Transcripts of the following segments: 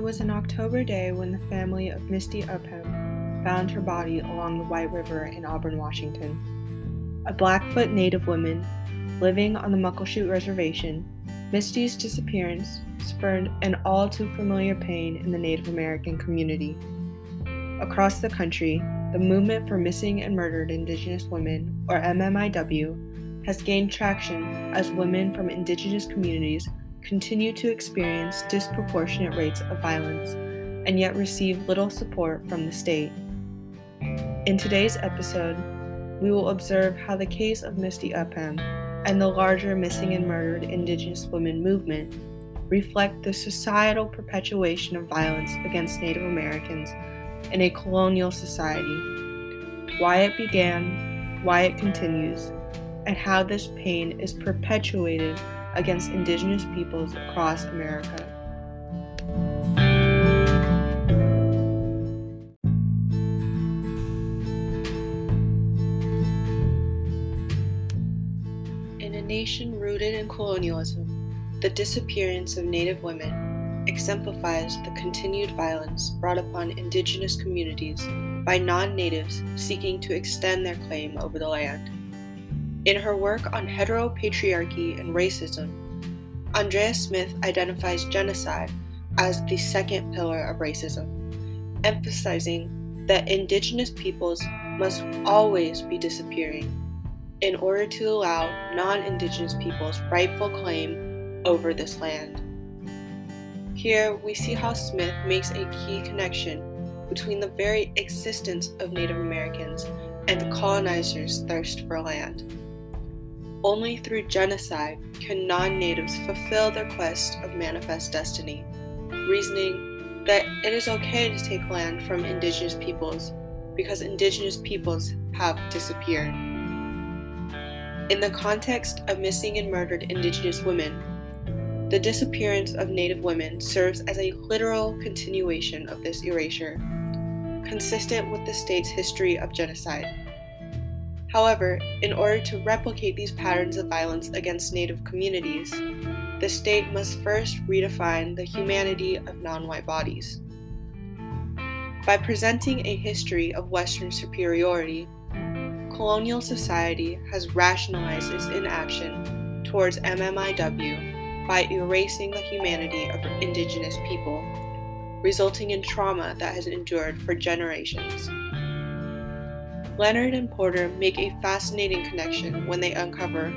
It was an October day when the family of Misty Upham found her body along the White River in Auburn, Washington. A Blackfoot Native woman living on the Muckleshoot Reservation, Misty's disappearance spurred an all too familiar pain in the Native American community. Across the country, the Movement for Missing and Murdered Indigenous Women, or MMIW, has gained traction as women from indigenous communities continue to experience disproportionate rates of violence and yet receive little support from the state. In today's episode, we will observe how the case of Misty Upham and the larger missing and murdered Indigenous women movement reflect the societal perpetuation of violence against Native Americans in a colonial society, why it began, why it continues, and how this pain is perpetuated against Indigenous peoples across America. In a nation rooted in colonialism, the disappearance of Native women exemplifies the continued violence brought upon Indigenous communities by non natives seeking to extend their claim over the land. In her work on heteropatriarchy and racism, Andrea Smith identifies genocide as the second pillar of racism, emphasizing that indigenous peoples must always be disappearing in order to allow non indigenous peoples rightful claim over this land. Here we see how Smith makes a key connection between the very existence of Native Americans and the colonizers' thirst for land. Only through genocide can non natives fulfill their quest of manifest destiny, reasoning that it is okay to take land from indigenous peoples because indigenous peoples have disappeared. In the context of missing and murdered indigenous women, the disappearance of Native women serves as a literal continuation of this erasure, consistent with the state's history of genocide. However, in order to replicate these patterns of violence against Native communities, the state must first redefine the humanity of non white bodies. By presenting a history of Western superiority, colonial society has rationalized its inaction towards MMIW by erasing the humanity of indigenous people, resulting in trauma that has endured for generations. Leonard and Porter make a fascinating connection when they uncover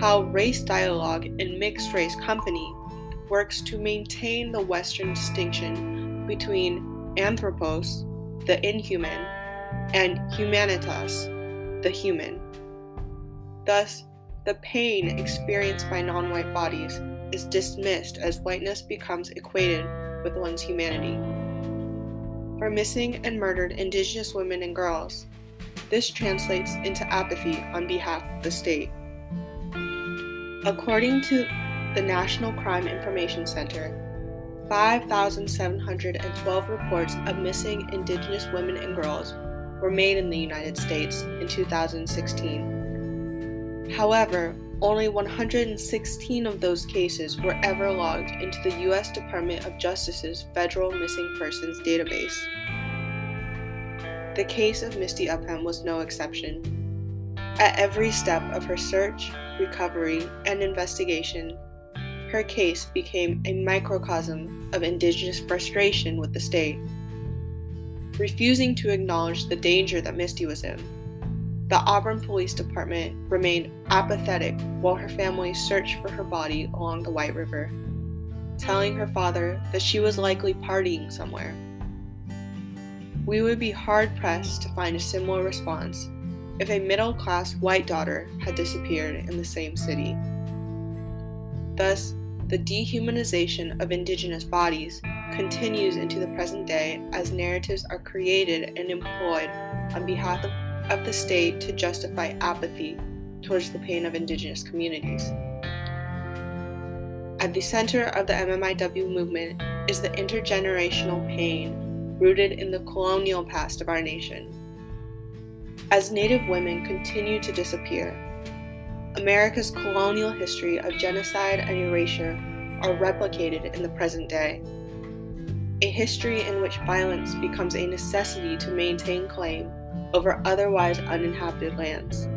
how race dialogue in mixed race company works to maintain the Western distinction between anthropos, the inhuman, and humanitas, the human. Thus, the pain experienced by non white bodies is dismissed as whiteness becomes equated with one's humanity. For missing and murdered Indigenous women and girls, this translates into apathy on behalf of the state. According to the National Crime Information Center, 5,712 reports of missing Indigenous women and girls were made in the United States in 2016. However, only 116 of those cases were ever logged into the U.S. Department of Justice's Federal Missing Persons database. The case of Misty Upham was no exception. At every step of her search, recovery, and investigation, her case became a microcosm of Indigenous frustration with the state. Refusing to acknowledge the danger that Misty was in, the Auburn Police Department remained apathetic while her family searched for her body along the White River, telling her father that she was likely partying somewhere. We would be hard pressed to find a similar response if a middle class white daughter had disappeared in the same city. Thus, the dehumanization of Indigenous bodies continues into the present day as narratives are created and employed on behalf of, of the state to justify apathy towards the pain of Indigenous communities. At the center of the MMIW movement is the intergenerational pain rooted in the colonial past of our nation. As Native women continue to disappear, America's colonial history of genocide and erasure are replicated in the present day. a history in which violence becomes a necessity to maintain claim over otherwise uninhabited lands.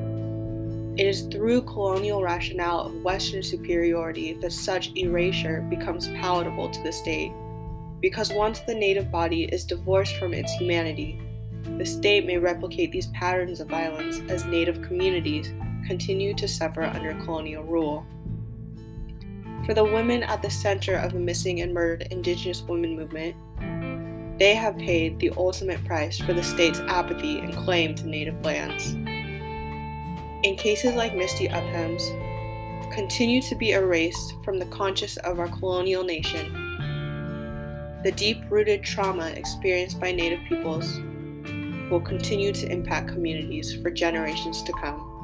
It is through colonial rationale of Western superiority that such erasure becomes palatable to the state, because once the native body is divorced from its humanity, the state may replicate these patterns of violence as native communities continue to suffer under colonial rule. For the women at the center of the missing and murdered Indigenous women movement, they have paid the ultimate price for the state's apathy and claim to native lands. In cases like Misty Upham's, continue to be erased from the conscious of our colonial nation. The deep rooted trauma experienced by Native peoples will continue to impact communities for generations to come.